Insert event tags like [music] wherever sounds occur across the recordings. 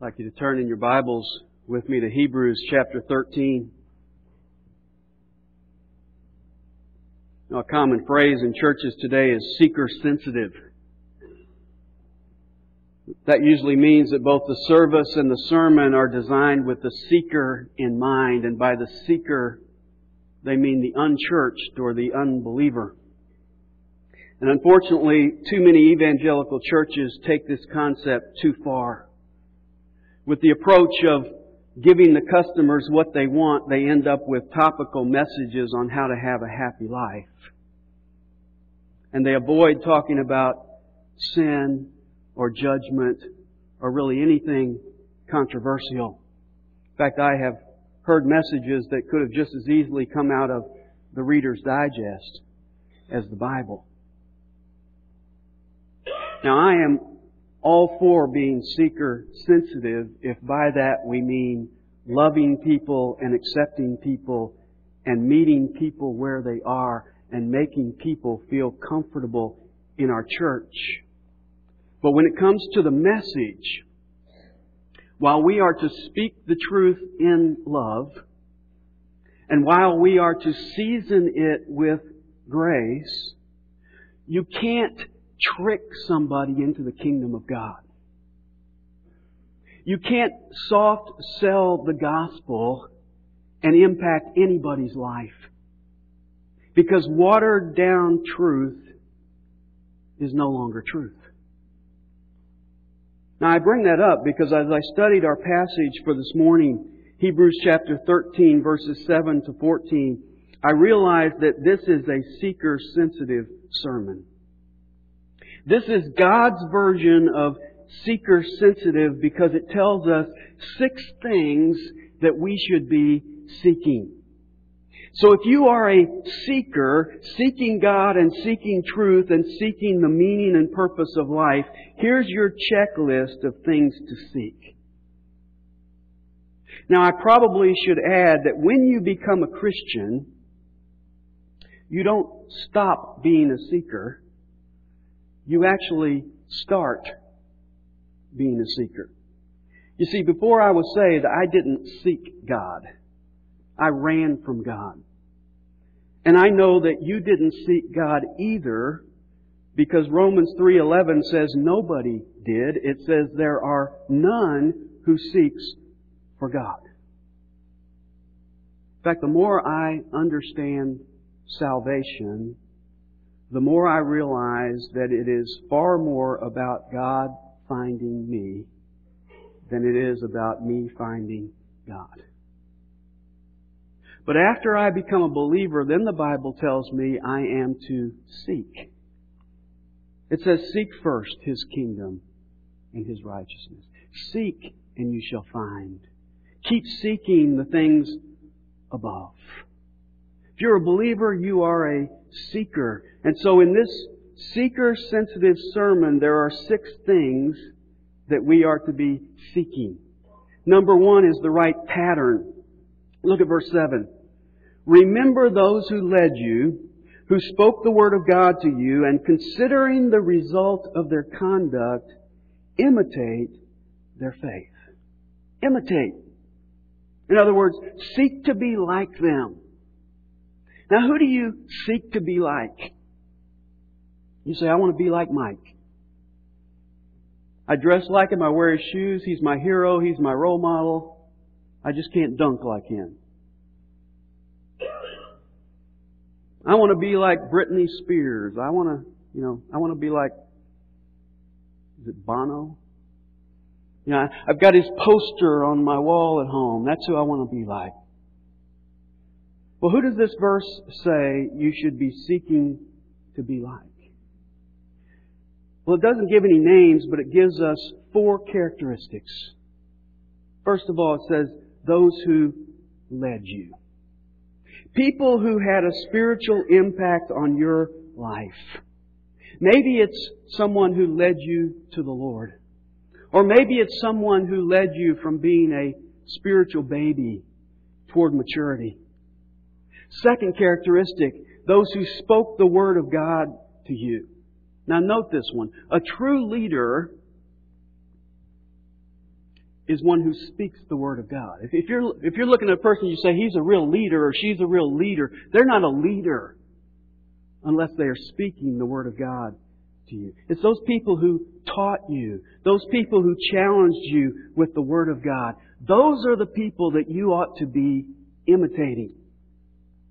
I'd like you to turn in your Bibles with me to Hebrews chapter 13. Now, a common phrase in churches today is seeker sensitive. That usually means that both the service and the sermon are designed with the seeker in mind, and by the seeker, they mean the unchurched or the unbeliever. And unfortunately, too many evangelical churches take this concept too far with the approach of giving the customers what they want, they end up with topical messages on how to have a happy life. And they avoid talking about sin or judgment or really anything controversial. In fact, I have heard messages that could have just as easily come out of the Reader's Digest as the Bible. Now I am all for being seeker sensitive if by that we mean loving people and accepting people and meeting people where they are and making people feel comfortable in our church. But when it comes to the message, while we are to speak the truth in love, and while we are to season it with grace, you can't trick somebody into the kingdom of God. You can't soft sell the gospel and impact anybody's life. Because watered down truth is no longer truth. Now I bring that up because as I studied our passage for this morning, Hebrews chapter 13 verses 7 to 14, I realized that this is a seeker sensitive sermon. This is God's version of seeker sensitive because it tells us six things that we should be seeking. So if you are a seeker, seeking God and seeking truth and seeking the meaning and purpose of life, here's your checklist of things to seek. Now I probably should add that when you become a Christian, you don't stop being a seeker you actually start being a seeker. You see, before I was saved, I didn't seek God. I ran from God. And I know that you didn't seek God either because Romans 3:11 says nobody did. It says there are none who seeks for God. In fact, the more I understand salvation, the more I realize that it is far more about God finding me than it is about me finding God. But after I become a believer, then the Bible tells me I am to seek. It says, Seek first His kingdom and His righteousness. Seek and you shall find. Keep seeking the things above. If you're a believer, you are a seeker. And so in this seeker sensitive sermon, there are six things that we are to be seeking. Number one is the right pattern. Look at verse 7. Remember those who led you, who spoke the word of God to you, and considering the result of their conduct, imitate their faith. Imitate. In other words, seek to be like them. Now, who do you seek to be like? You say, I want to be like Mike. I dress like him. I wear his shoes. He's my hero. He's my role model. I just can't dunk like him. I want to be like Britney Spears. I want to, you know, I want to be like, is it Bono? You know, I've got his poster on my wall at home. That's who I want to be like. Well, who does this verse say you should be seeking to be like? Well, it doesn't give any names, but it gives us four characteristics. First of all, it says, those who led you. People who had a spiritual impact on your life. Maybe it's someone who led you to the Lord. Or maybe it's someone who led you from being a spiritual baby toward maturity. Second characteristic, those who spoke the Word of God to you. Now note this one. A true leader is one who speaks the Word of God. If, you're, if you're looking at a person, you say he's a real leader or she's a real leader. They're not a leader unless they are speaking the Word of God to you. It's those people who taught you, those people who challenged you with the Word of God. Those are the people that you ought to be imitating.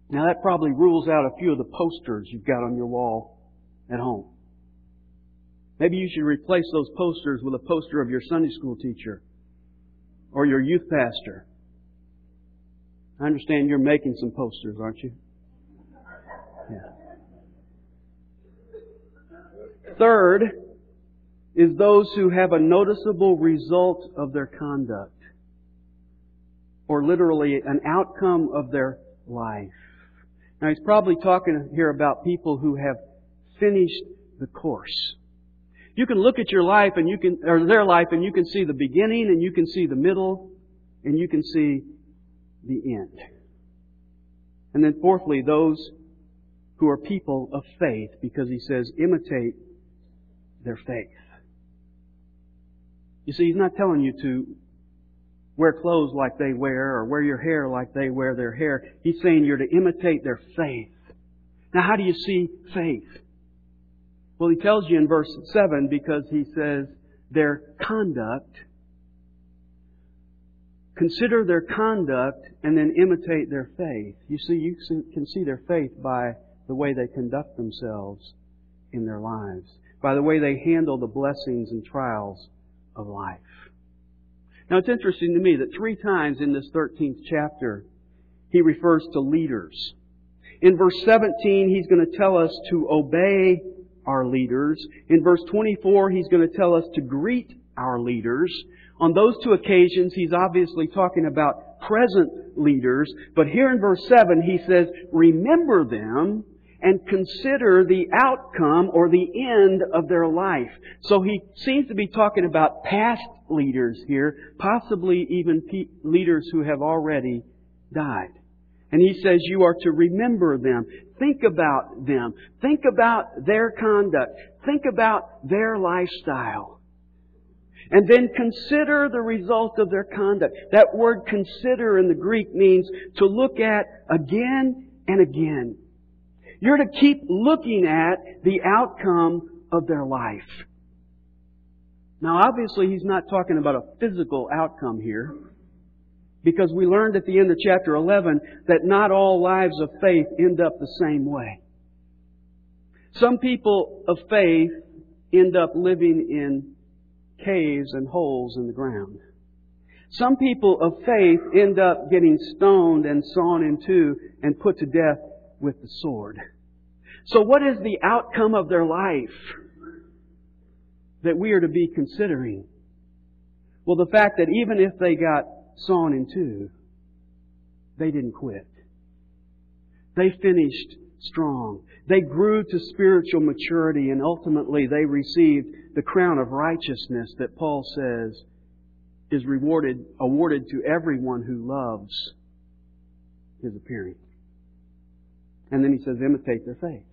Now that probably rules out a few of the posters you've got on your wall at home. Maybe you should replace those posters with a poster of your Sunday school teacher or your youth pastor. I understand you're making some posters, aren't you? Yeah. Third is those who have a noticeable result of their conduct, or literally an outcome of their life. Now he's probably talking here about people who have finished the course. You can look at your life and you can, or their life and you can see the beginning and you can see the middle and you can see the end. And then fourthly, those who are people of faith, because he says, imitate their faith. You see, he's not telling you to wear clothes like they wear or wear your hair like they wear their hair. He's saying you're to imitate their faith. Now, how do you see faith? Well, he tells you in verse 7 because he says their conduct. Consider their conduct and then imitate their faith. You see, you can see their faith by the way they conduct themselves in their lives, by the way they handle the blessings and trials of life. Now it's interesting to me that three times in this 13th chapter, he refers to leaders. In verse 17, he's going to tell us to obey our leaders. In verse 24, he's going to tell us to greet our leaders. On those two occasions, he's obviously talking about present leaders, but here in verse 7, he says, remember them and consider the outcome or the end of their life. So he seems to be talking about past leaders here, possibly even pe- leaders who have already died. And he says you are to remember them. Think about them. Think about their conduct. Think about their lifestyle. And then consider the result of their conduct. That word consider in the Greek means to look at again and again. You're to keep looking at the outcome of their life. Now obviously he's not talking about a physical outcome here. Because we learned at the end of chapter 11 that not all lives of faith end up the same way. Some people of faith end up living in caves and holes in the ground. Some people of faith end up getting stoned and sawn in two and put to death with the sword. So what is the outcome of their life that we are to be considering? Well, the fact that even if they got sawn in two, they didn't quit. They finished strong. They grew to spiritual maturity and ultimately they received the crown of righteousness that Paul says is rewarded, awarded to everyone who loves his appearing. And then he says, imitate their faith.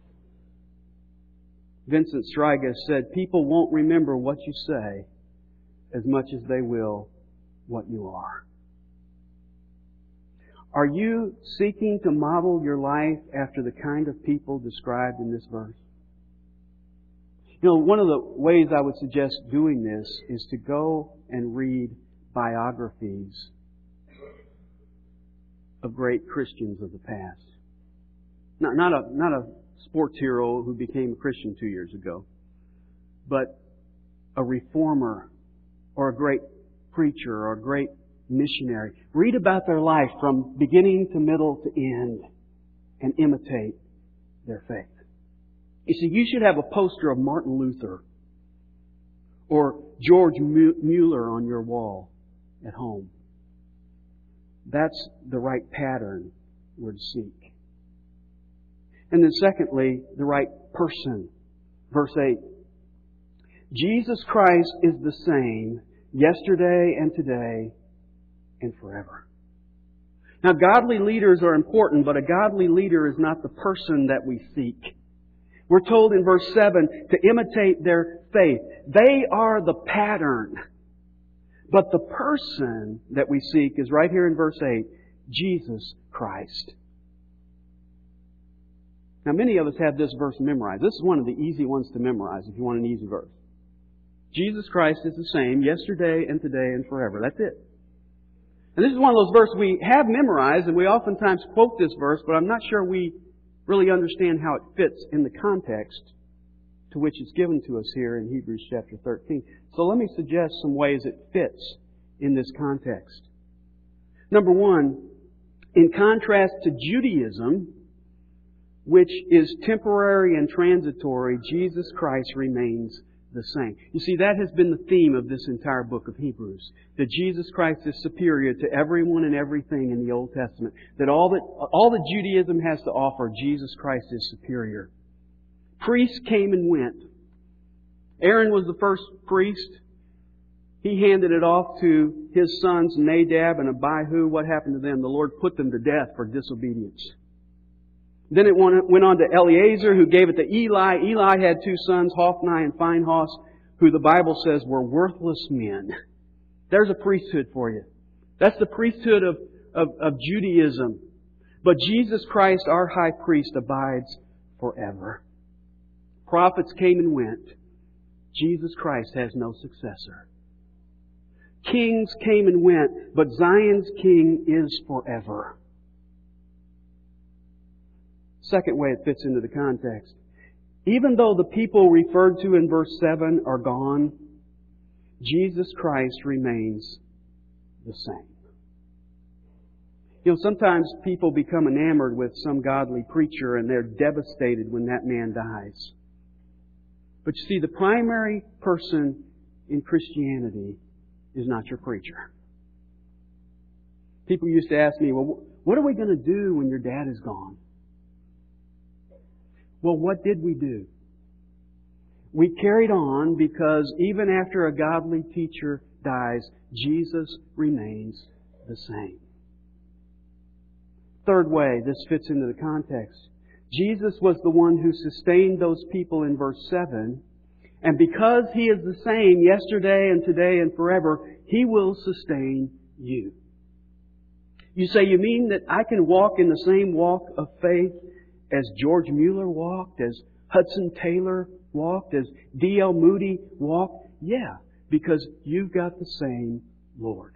Vincent Strigas said, people won't remember what you say as much as they will what you are. Are you seeking to model your life after the kind of people described in this verse? You know, one of the ways I would suggest doing this is to go and read biographies of great Christians of the past. Not, not a, not a sports hero who became a Christian two years ago, but a reformer or a great preacher or a great missionary. Read about their life from beginning to middle to end and imitate their faith. You see, you should have a poster of Martin Luther or George Mueller on your wall at home. That's the right pattern we're to seek. And then secondly, the right person. Verse 8. Jesus Christ is the same yesterday and today and forever. Now, godly leaders are important, but a godly leader is not the person that we seek. We're told in verse 7 to imitate their faith. They are the pattern. But the person that we seek is right here in verse 8, Jesus Christ. Now many of us have this verse memorized. This is one of the easy ones to memorize if you want an easy verse. Jesus Christ is the same yesterday and today and forever. That's it. And this is one of those verses we have memorized and we oftentimes quote this verse, but I'm not sure we really understand how it fits in the context to which it's given to us here in Hebrews chapter 13. So let me suggest some ways it fits in this context. Number one, in contrast to Judaism, which is temporary and transitory, Jesus Christ remains the same. You see, that has been the theme of this entire book of Hebrews. That Jesus Christ is superior to everyone and everything in the Old Testament. That all that, all that Judaism has to offer, Jesus Christ is superior. Priests came and went. Aaron was the first priest. He handed it off to his sons Nadab and Abihu. What happened to them? The Lord put them to death for disobedience. Then it went on to Eleazar, who gave it to Eli. Eli had two sons, Hophni and Phinehas, who the Bible says were worthless men. There's a priesthood for you. That's the priesthood of, of, of Judaism. But Jesus Christ, our high priest, abides forever. Prophets came and went. Jesus Christ has no successor. Kings came and went, but Zion's king is forever. Second way it fits into the context. Even though the people referred to in verse 7 are gone, Jesus Christ remains the same. You know, sometimes people become enamored with some godly preacher and they're devastated when that man dies. But you see, the primary person in Christianity is not your preacher. People used to ask me, well, what are we going to do when your dad is gone? Well, what did we do? We carried on because even after a godly teacher dies, Jesus remains the same. Third way, this fits into the context. Jesus was the one who sustained those people in verse 7. And because He is the same yesterday and today and forever, He will sustain you. You say, you mean that I can walk in the same walk of faith as George Mueller walked, as Hudson Taylor walked, as D.L. Moody walked? Yeah, because you've got the same Lord.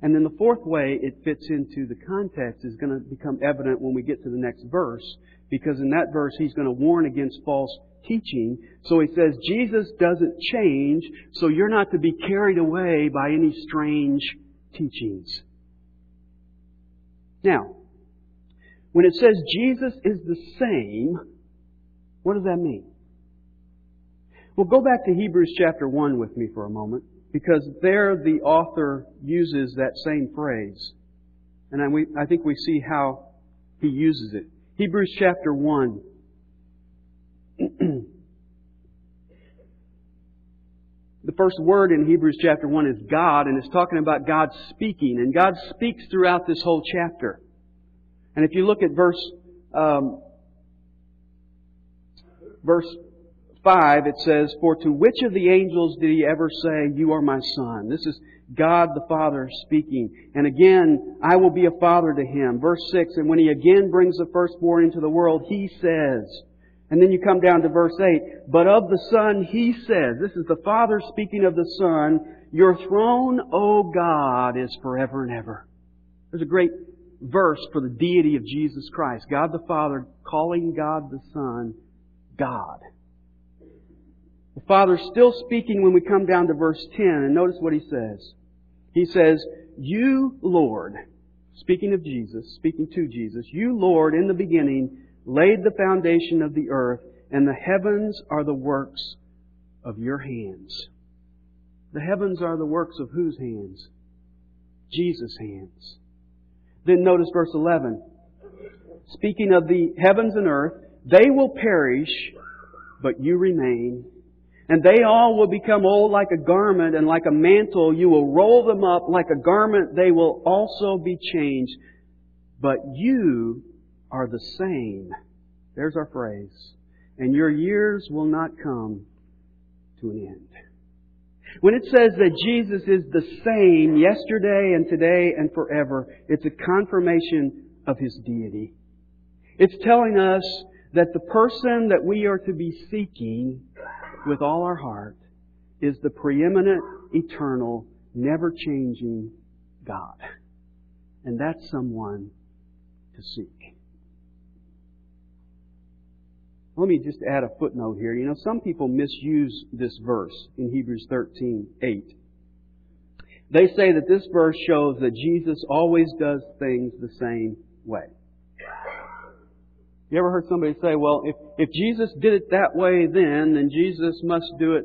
And then the fourth way it fits into the context is going to become evident when we get to the next verse, because in that verse he's going to warn against false teaching. So he says Jesus doesn't change, so you're not to be carried away by any strange teachings. Now, when it says Jesus is the same, what does that mean? Well, go back to Hebrews chapter 1 with me for a moment, because there the author uses that same phrase. And I think we see how he uses it. Hebrews chapter 1. [clears throat] the first word in Hebrews chapter 1 is God, and it's talking about God speaking. And God speaks throughout this whole chapter. And if you look at verse um, verse five, it says, "For to which of the angels did he ever say, You are my son?" This is God the Father speaking. And again, I will be a father to him. Verse 6, and when he again brings the firstborn into the world, he says, and then you come down to verse 8, but of the Son he says, this is the Father speaking of the Son, your throne, O God, is forever and ever. There's a great verse for the deity of Jesus Christ. God the Father calling God the Son God. The Father's still speaking when we come down to verse 10, and notice what he says. He says, You, Lord, speaking of Jesus, speaking to Jesus, you, Lord, in the beginning laid the foundation of the earth, and the heavens are the works of your hands. The heavens are the works of whose hands? Jesus' hands. Then notice verse 11. Speaking of the heavens and earth, they will perish, but you remain. And they all will become old like a garment, and like a mantle you will roll them up like a garment. They will also be changed. But you are the same. There's our phrase. And your years will not come to an end. When it says that Jesus is the same yesterday and today and forever, it's a confirmation of His deity. It's telling us that the person that we are to be seeking with all our heart is the preeminent, eternal, never changing God. And that's someone to seek. Let me just add a footnote here. You know, some people misuse this verse in Hebrews 13, 8. They say that this verse shows that Jesus always does things the same way. You ever heard somebody say, well, if, if Jesus did it that way then, then Jesus must do it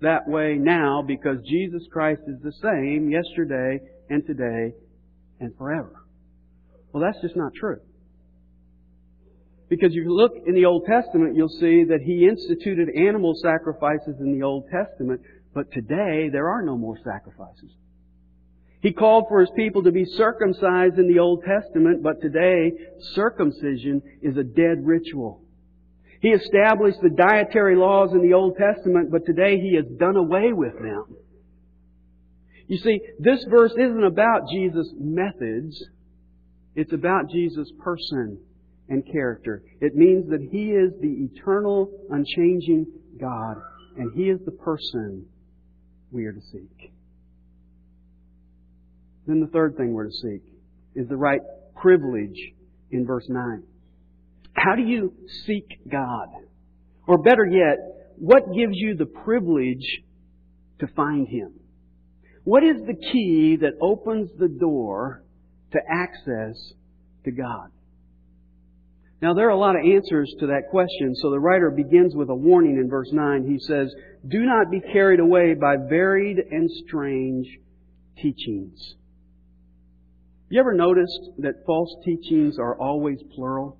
that way now because Jesus Christ is the same yesterday and today and forever. Well, that's just not true. Because if you look in the Old Testament, you'll see that He instituted animal sacrifices in the Old Testament, but today there are no more sacrifices. He called for His people to be circumcised in the Old Testament, but today circumcision is a dead ritual. He established the dietary laws in the Old Testament, but today He has done away with them. You see, this verse isn't about Jesus' methods. It's about Jesus' person and character. It means that He is the eternal, unchanging God, and He is the person we are to seek. Then the third thing we're to seek is the right privilege in verse 9. How do you seek God? Or better yet, what gives you the privilege to find Him? What is the key that opens the door to access to God? Now, there are a lot of answers to that question, so the writer begins with a warning in verse 9. He says, Do not be carried away by varied and strange teachings. You ever noticed that false teachings are always plural?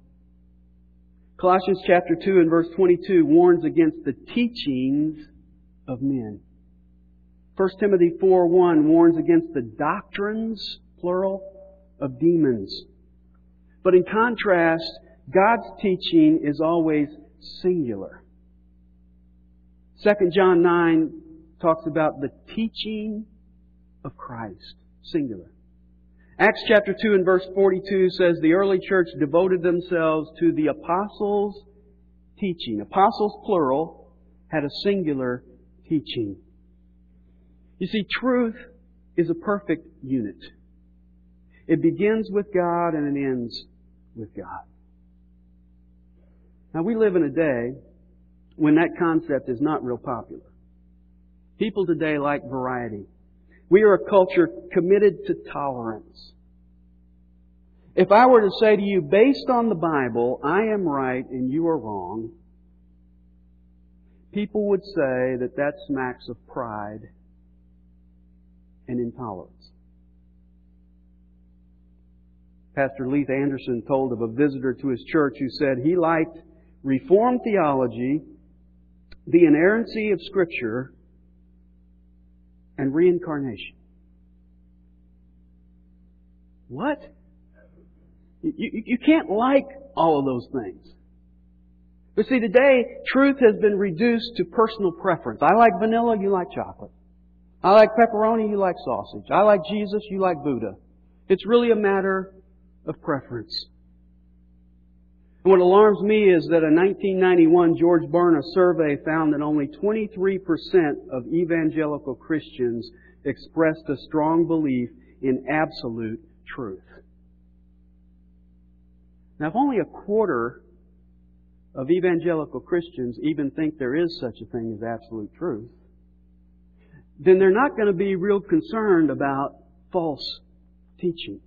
Colossians chapter 2 and verse 22 warns against the teachings of men. 1 Timothy 4 1 warns against the doctrines, plural, of demons. But in contrast, God's teaching is always singular. 2 John 9 talks about the teaching of Christ, singular. Acts chapter 2 and verse 42 says the early church devoted themselves to the apostles' teaching. Apostles, plural, had a singular teaching. You see, truth is a perfect unit. It begins with God and it ends with God. Now we live in a day when that concept is not real popular. People today like variety. We are a culture committed to tolerance. If I were to say to you, based on the Bible, I am right and you are wrong, people would say that that smacks of pride and intolerance. Pastor Leith Anderson told of a visitor to his church who said he liked Reformed theology, the inerrancy of Scripture, and reincarnation. What? You, you, can't like all of those things. But see, today, truth has been reduced to personal preference. I like vanilla, you like chocolate. I like pepperoni, you like sausage. I like Jesus, you like Buddha. It's really a matter of preference. And what alarms me is that a 1991 George Barna survey found that only 23% of evangelical Christians expressed a strong belief in absolute truth. Now, if only a quarter of evangelical Christians even think there is such a thing as absolute truth, then they're not going to be real concerned about false teaching.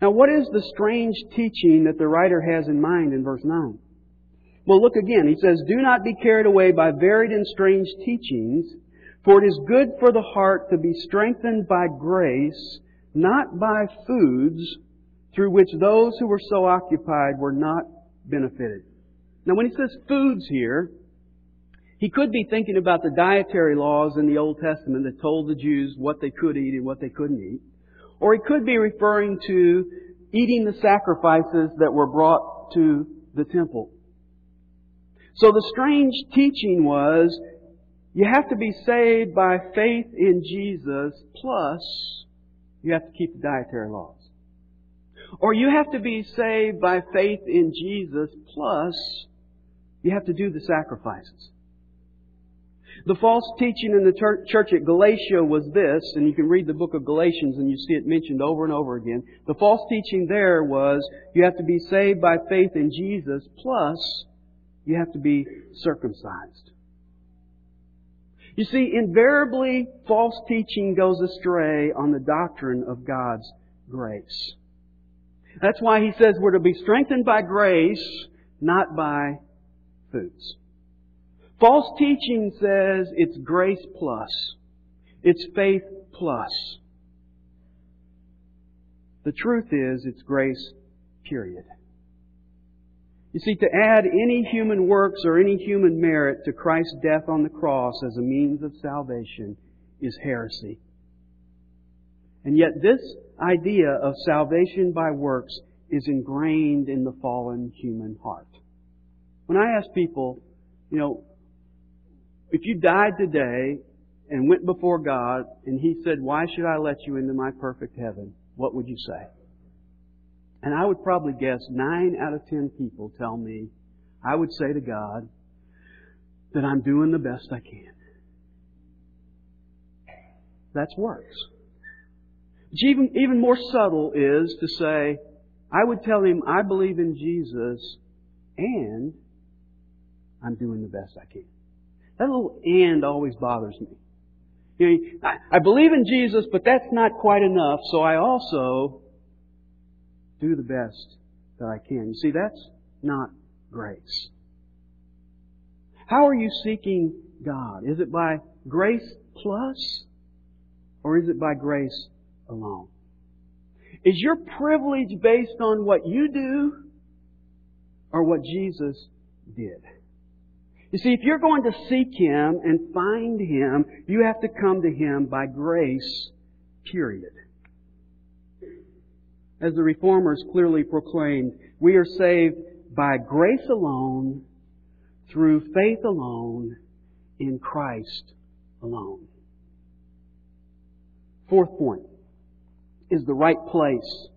Now, what is the strange teaching that the writer has in mind in verse 9? Well, look again. He says, Do not be carried away by varied and strange teachings, for it is good for the heart to be strengthened by grace, not by foods through which those who were so occupied were not benefited. Now, when he says foods here, he could be thinking about the dietary laws in the Old Testament that told the Jews what they could eat and what they couldn't eat. Or he could be referring to eating the sacrifices that were brought to the temple. So the strange teaching was you have to be saved by faith in Jesus, plus you have to keep the dietary laws. Or you have to be saved by faith in Jesus, plus you have to do the sacrifices. The false teaching in the church at Galatia was this, and you can read the book of Galatians and you see it mentioned over and over again. The false teaching there was you have to be saved by faith in Jesus, plus you have to be circumcised. You see, invariably, false teaching goes astray on the doctrine of God's grace. That's why he says we're to be strengthened by grace, not by foods. False teaching says it's grace plus. It's faith plus. The truth is it's grace, period. You see, to add any human works or any human merit to Christ's death on the cross as a means of salvation is heresy. And yet this idea of salvation by works is ingrained in the fallen human heart. When I ask people, you know, if you died today and went before God and He said, why should I let you into my perfect heaven? What would you say? And I would probably guess nine out of ten people tell me, I would say to God, that I'm doing the best I can. That's works. Even, even more subtle is to say, I would tell him, I believe in Jesus and I'm doing the best I can. That little and always bothers me. You know, I, I believe in Jesus, but that's not quite enough, so I also do the best that I can. You see, that's not grace. How are you seeking God? Is it by grace plus or is it by grace alone? Is your privilege based on what you do or what Jesus did? You see, if you're going to seek Him and find Him, you have to come to Him by grace, period. As the Reformers clearly proclaimed, we are saved by grace alone, through faith alone, in Christ alone. Fourth point is the right place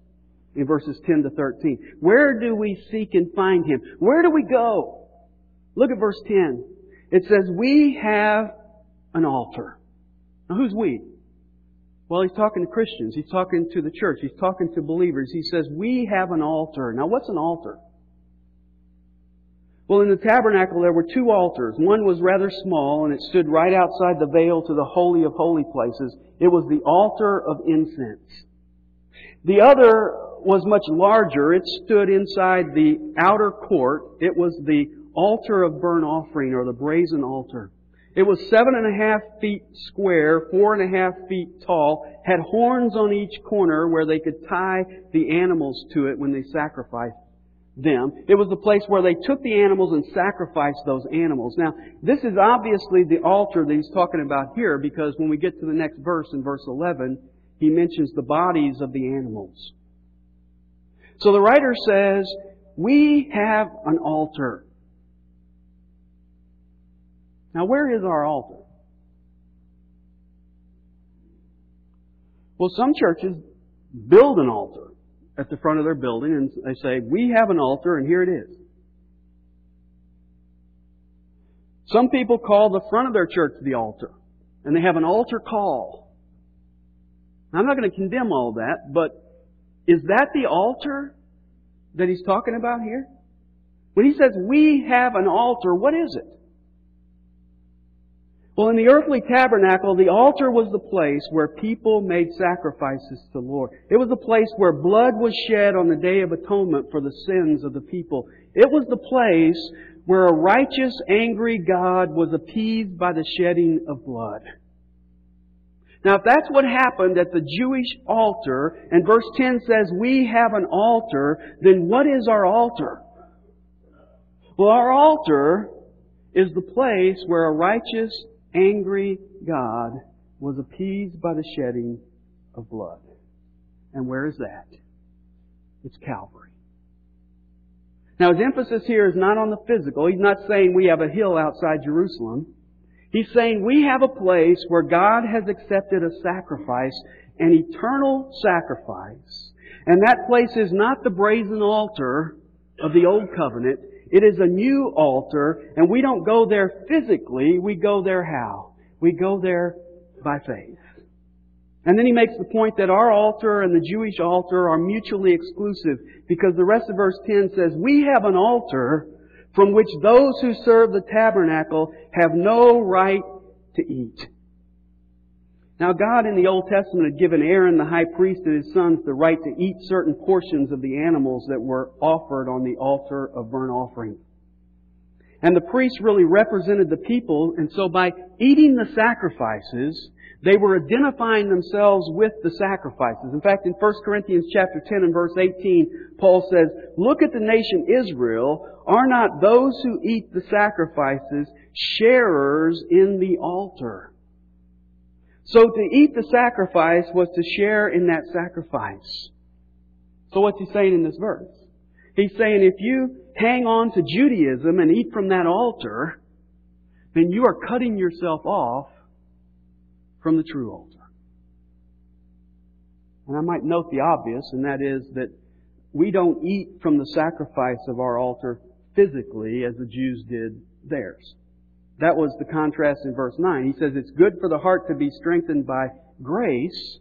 in verses 10 to 13. Where do we seek and find Him? Where do we go? Look at verse 10. It says, We have an altar. Now who's we? Well, he's talking to Christians. He's talking to the church. He's talking to believers. He says, We have an altar. Now, what's an altar? Well, in the tabernacle there were two altars. One was rather small and it stood right outside the veil to the Holy of Holy Places. It was the altar of incense. The other was much larger. It stood inside the outer court. It was the altar of burnt offering or the brazen altar. It was seven and a half feet square, four and a half feet tall, had horns on each corner where they could tie the animals to it when they sacrificed them. It was the place where they took the animals and sacrificed those animals. Now, this is obviously the altar that he's talking about here because when we get to the next verse in verse 11, he mentions the bodies of the animals. So the writer says, we have an altar. Now, where is our altar? Well, some churches build an altar at the front of their building and they say, We have an altar and here it is. Some people call the front of their church the altar and they have an altar call. Now, I'm not going to condemn all that, but is that the altar that he's talking about here? When he says we have an altar, what is it? Well, in the earthly tabernacle, the altar was the place where people made sacrifices to the Lord. It was the place where blood was shed on the Day of Atonement for the sins of the people. It was the place where a righteous, angry God was appeased by the shedding of blood. Now, if that's what happened at the Jewish altar, and verse 10 says, we have an altar, then what is our altar? Well, our altar is the place where a righteous, angry God was appeased by the shedding of blood. And where is that? It's Calvary. Now his emphasis here is not on the physical. He's not saying we have a hill outside Jerusalem. He's saying we have a place where God has accepted a sacrifice, an eternal sacrifice. And that place is not the brazen altar of the old covenant. It is a new altar, and we don't go there physically. We go there how? We go there by faith. And then he makes the point that our altar and the Jewish altar are mutually exclusive because the rest of verse 10 says, We have an altar from which those who serve the tabernacle have no right to eat. Now God in the Old Testament had given Aaron the high priest and his sons the right to eat certain portions of the animals that were offered on the altar of burnt offering. And the priests really represented the people, and so by eating the sacrifices, they were identifying themselves with the sacrifices. In fact, in 1 Corinthians chapter 10 and verse 18, Paul says, Look at the nation Israel. Are not those who eat the sacrifices sharers in the altar? So to eat the sacrifice was to share in that sacrifice. So what's he saying in this verse? He's saying if you hang on to Judaism and eat from that altar, then you are cutting yourself off from the true altar. And I might note the obvious, and that is that we don't eat from the sacrifice of our altar physically as the Jews did theirs. That was the contrast in verse 9. He says it's good for the heart to be strengthened by grace,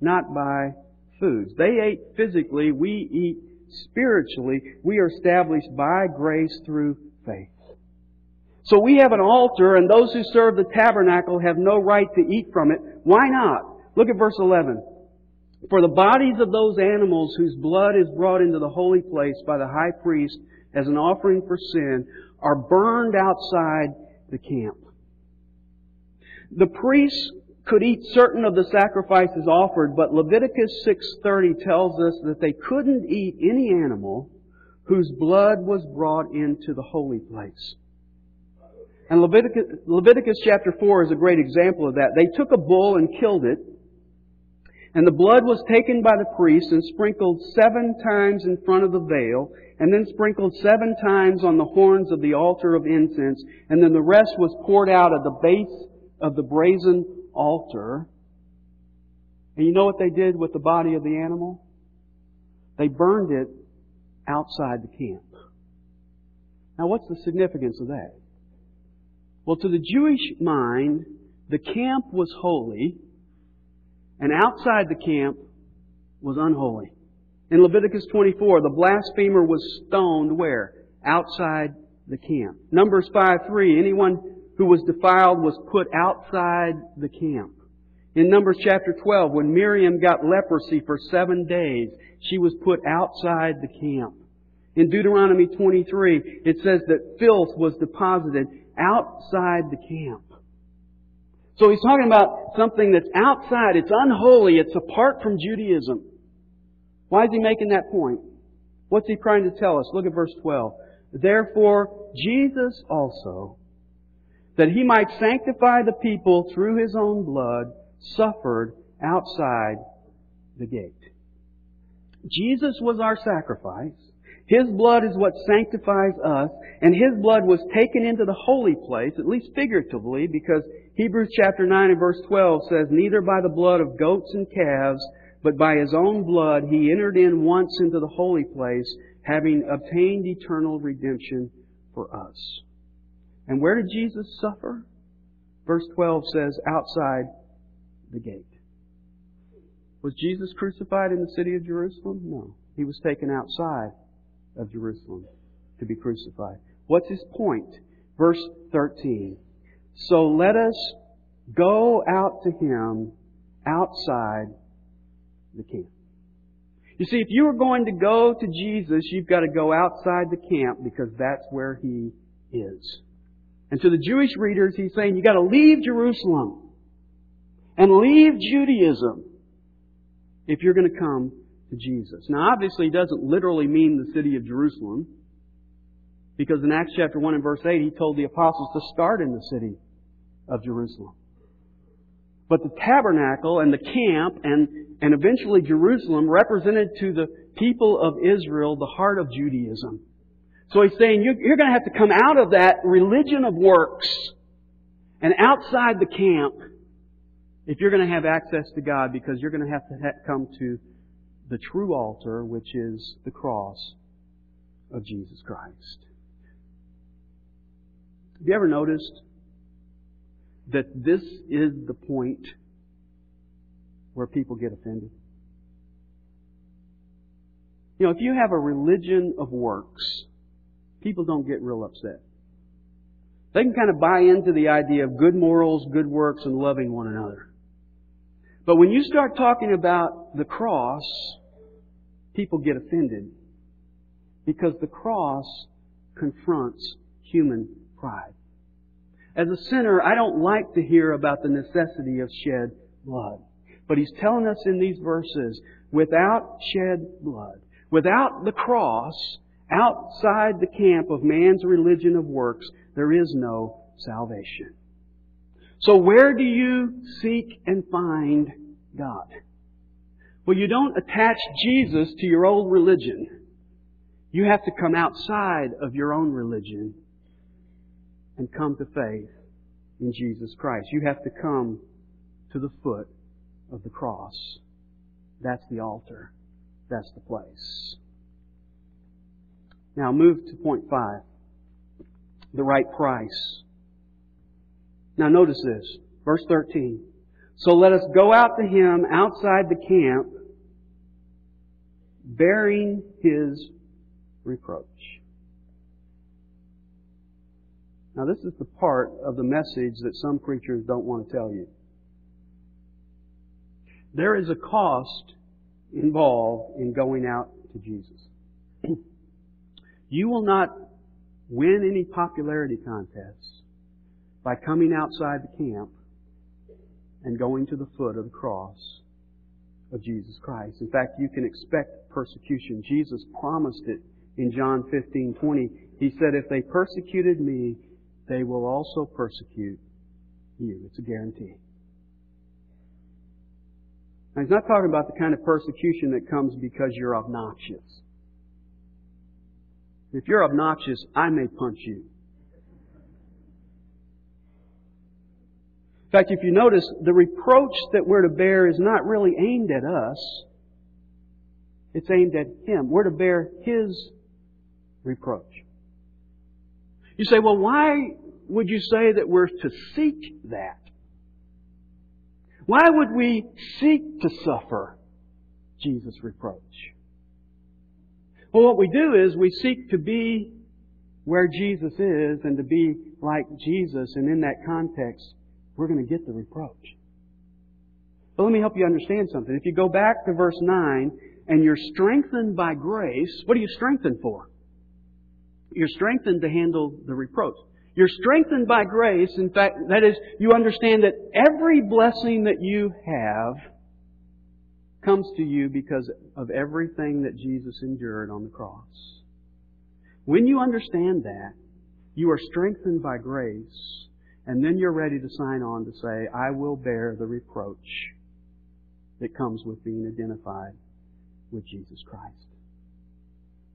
not by foods. They ate physically, we eat spiritually. We are established by grace through faith. So we have an altar, and those who serve the tabernacle have no right to eat from it. Why not? Look at verse 11. For the bodies of those animals whose blood is brought into the holy place by the high priest as an offering for sin are burned outside the camp. The priests could eat certain of the sacrifices offered, but Leviticus 6:30 tells us that they couldn't eat any animal whose blood was brought into the holy place. And Leviticus, Leviticus chapter 4 is a great example of that. They took a bull and killed it, and the blood was taken by the priest and sprinkled seven times in front of the veil, and then sprinkled seven times on the horns of the altar of incense, and then the rest was poured out at the base of the brazen altar. And you know what they did with the body of the animal? They burned it outside the camp. Now what's the significance of that? Well, to the Jewish mind, the camp was holy, and outside the camp was unholy. In Leviticus 24, the blasphemer was stoned where? Outside the camp. Numbers 5 3, anyone who was defiled was put outside the camp. In Numbers chapter 12, when Miriam got leprosy for seven days, she was put outside the camp. In Deuteronomy 23, it says that filth was deposited outside the camp. So he's talking about something that's outside, it's unholy, it's apart from Judaism. Why is he making that point? What's he trying to tell us? Look at verse 12. Therefore, Jesus also, that he might sanctify the people through his own blood, suffered outside the gate. Jesus was our sacrifice. His blood is what sanctifies us, and His blood was taken into the holy place, at least figuratively, because Hebrews chapter 9 and verse 12 says, Neither by the blood of goats and calves, but by His own blood He entered in once into the holy place, having obtained eternal redemption for us. And where did Jesus suffer? Verse 12 says, outside the gate. Was Jesus crucified in the city of Jerusalem? No. He was taken outside of Jerusalem to be crucified. What's his point? Verse 13. So let us go out to him outside the camp. You see, if you are going to go to Jesus, you've got to go outside the camp because that's where he is. And to the Jewish readers, he's saying you've got to leave Jerusalem and leave Judaism if you're going to come to Jesus. Now, obviously, he doesn't literally mean the city of Jerusalem, because in Acts chapter 1 and verse 8, he told the apostles to start in the city of Jerusalem. But the tabernacle and the camp and, and eventually Jerusalem represented to the people of Israel the heart of Judaism. So he's saying you're, you're going to have to come out of that religion of works And outside the camp, if you're going to have access to God, because you're going to have to come to the true altar, which is the cross of Jesus Christ. Have you ever noticed that this is the point where people get offended? You know, if you have a religion of works, people don't get real upset. They can kind of buy into the idea of good morals, good works, and loving one another. But when you start talking about the cross, people get offended. Because the cross confronts human pride. As a sinner, I don't like to hear about the necessity of shed blood. But he's telling us in these verses, without shed blood, without the cross, outside the camp of man's religion of works, there is no salvation. So where do you seek and find God? Well, you don't attach Jesus to your old religion. You have to come outside of your own religion and come to faith in Jesus Christ. You have to come to the foot of the cross. That's the altar. That's the place. Now move to point five. The right price. Now notice this. Verse 13. So let us go out to him outside the camp, bearing his reproach. Now this is the part of the message that some preachers don't want to tell you. There is a cost involved in going out to Jesus. [clears throat] you will not win any popularity contests by coming outside the camp and going to the foot of the cross of Jesus Christ. In fact, you can expect persecution. Jesus promised it in John 15:20. He said, "If they persecuted me, they will also persecute you." It's a guarantee. Now, he's not talking about the kind of persecution that comes because you're obnoxious. If you're obnoxious, I may punch you. In fact, if you notice, the reproach that we're to bear is not really aimed at us. It's aimed at Him. We're to bear His reproach. You say, well, why would you say that we're to seek that? Why would we seek to suffer Jesus' reproach? Well, what we do is we seek to be where Jesus is and to be like Jesus, and in that context, we're going to get the reproach. But let me help you understand something. If you go back to verse 9, and you're strengthened by grace, what are you strengthened for? You're strengthened to handle the reproach. You're strengthened by grace. In fact, that is, you understand that every blessing that you have comes to you because of everything that Jesus endured on the cross. When you understand that, you are strengthened by grace, and then you're ready to sign on to say, I will bear the reproach that comes with being identified with Jesus Christ.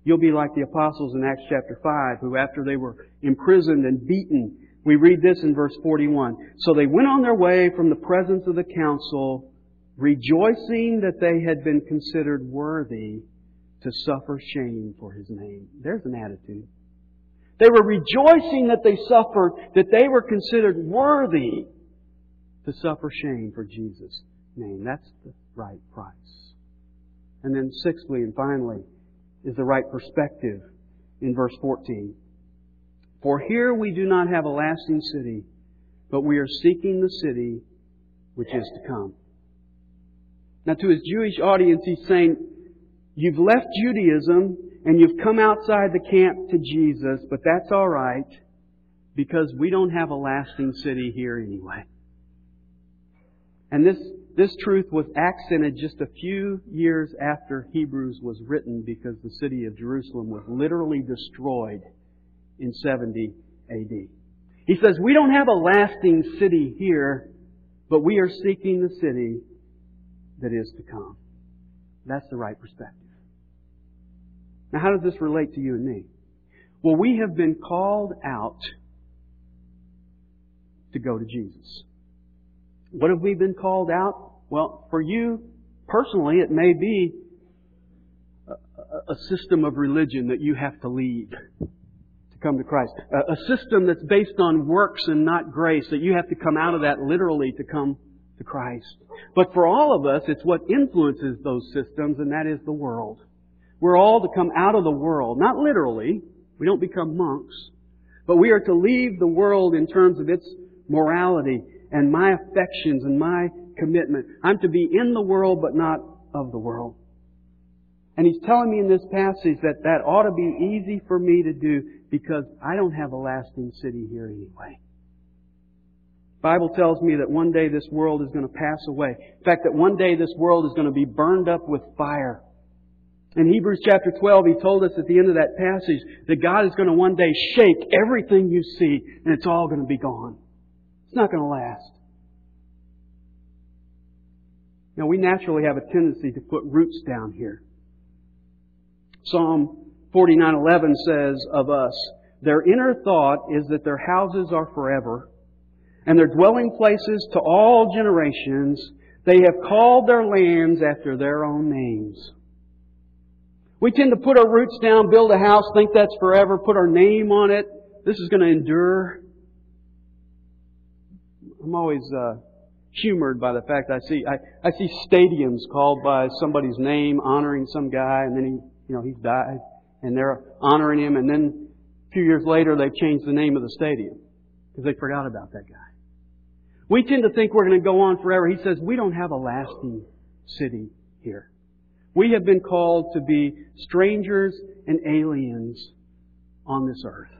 You'll be like the apostles in Acts chapter 5, who after they were imprisoned and beaten, we read this in verse 41. So they went on their way from the presence of the council, rejoicing that they had been considered worthy to suffer shame for his name. There's an attitude. They were rejoicing that they suffered, that they were considered worthy to suffer shame for Jesus' name. That's the right price. And then sixthly and finally, is the right perspective in verse 14. For here we do not have a lasting city, but we are seeking the city which is to come. Now to his Jewish audience, he's saying, you've left Judaism and you've come outside the camp to Jesus, but that's alright because we don't have a lasting city here anyway. And this this truth was accented just a few years after Hebrews was written because the city of Jerusalem was literally destroyed in 70 AD. He says, we don't have a lasting city here, but we are seeking the city that is to come. That's the right perspective. Now how does this relate to you and me? Well, we have been called out to go to Jesus. What have we been called out? Well, for you personally, it may be a, a system of religion that you have to leave to come to Christ. A, a system that's based on works and not grace, that you have to come out of that literally to come to Christ. But for all of us, it's what influences those systems, and that is the world. We're all to come out of the world, not literally. We don't become monks. But we are to leave the world in terms of its morality and my affections and my commitment. I'm to be in the world, but not of the world. And he's telling me in this passage that that ought to be easy for me to do because I don't have a lasting city here anyway. Bible tells me that one day this world is going to pass away. In fact, that one day this world is going to be burned up with fire. In Hebrews chapter 12, he told us at the end of that passage that God is going to one day shake everything you see and it's all going to be gone. It's not going to last. Know, we naturally have a tendency to put roots down here. Psalm 49:11 says of us, "Their inner thought is that their houses are forever, and their dwelling places to all generations. They have called their lands after their own names." We tend to put our roots down, build a house, think that's forever, put our name on it. This is going to endure. I'm always uh, humored by the fact I see I, I see stadiums called by somebody's name, honoring some guy, and then he you know, he's died, and they're honoring him, and then a few years later they changed the name of the stadium because they forgot about that guy. We tend to think we're going to go on forever. He says we don't have a lasting city here. We have been called to be strangers and aliens on this earth.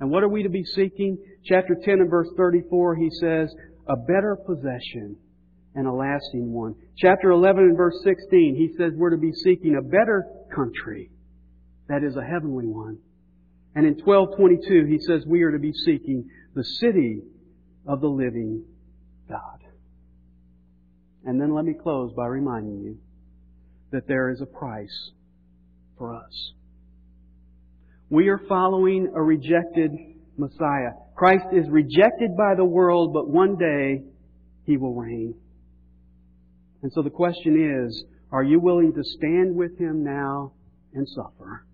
And what are we to be seeking? Chapter 10 and verse 34, he says, a better possession and a lasting one. Chapter 11 and verse 16, he says we're to be seeking a better country. That is a heavenly one. And in 1222, he says we are to be seeking the city of the living God. And then let me close by reminding you that there is a price for us. We are following a rejected Messiah. Christ is rejected by the world, but one day he will reign. And so the question is, are you willing to stand with Him now and suffer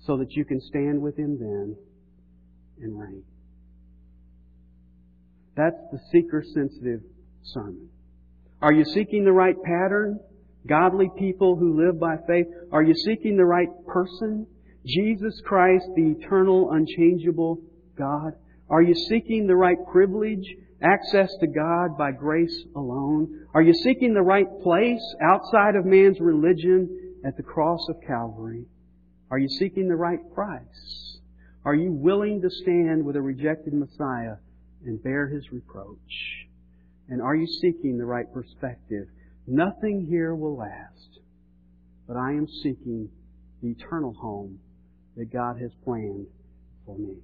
so that you can stand with Him then and reign? That's the seeker sensitive sermon. Are you seeking the right pattern? Godly people who live by faith? Are you seeking the right person? Jesus Christ, the eternal, unchangeable God? Are you seeking the right privilege? access to God by grace alone? Are you seeking the right place outside of man's religion at the cross of Calvary? Are you seeking the right price? Are you willing to stand with a rejected Messiah and bear his reproach? And are you seeking the right perspective? Nothing here will last, but I am seeking the eternal home that God has planned for me.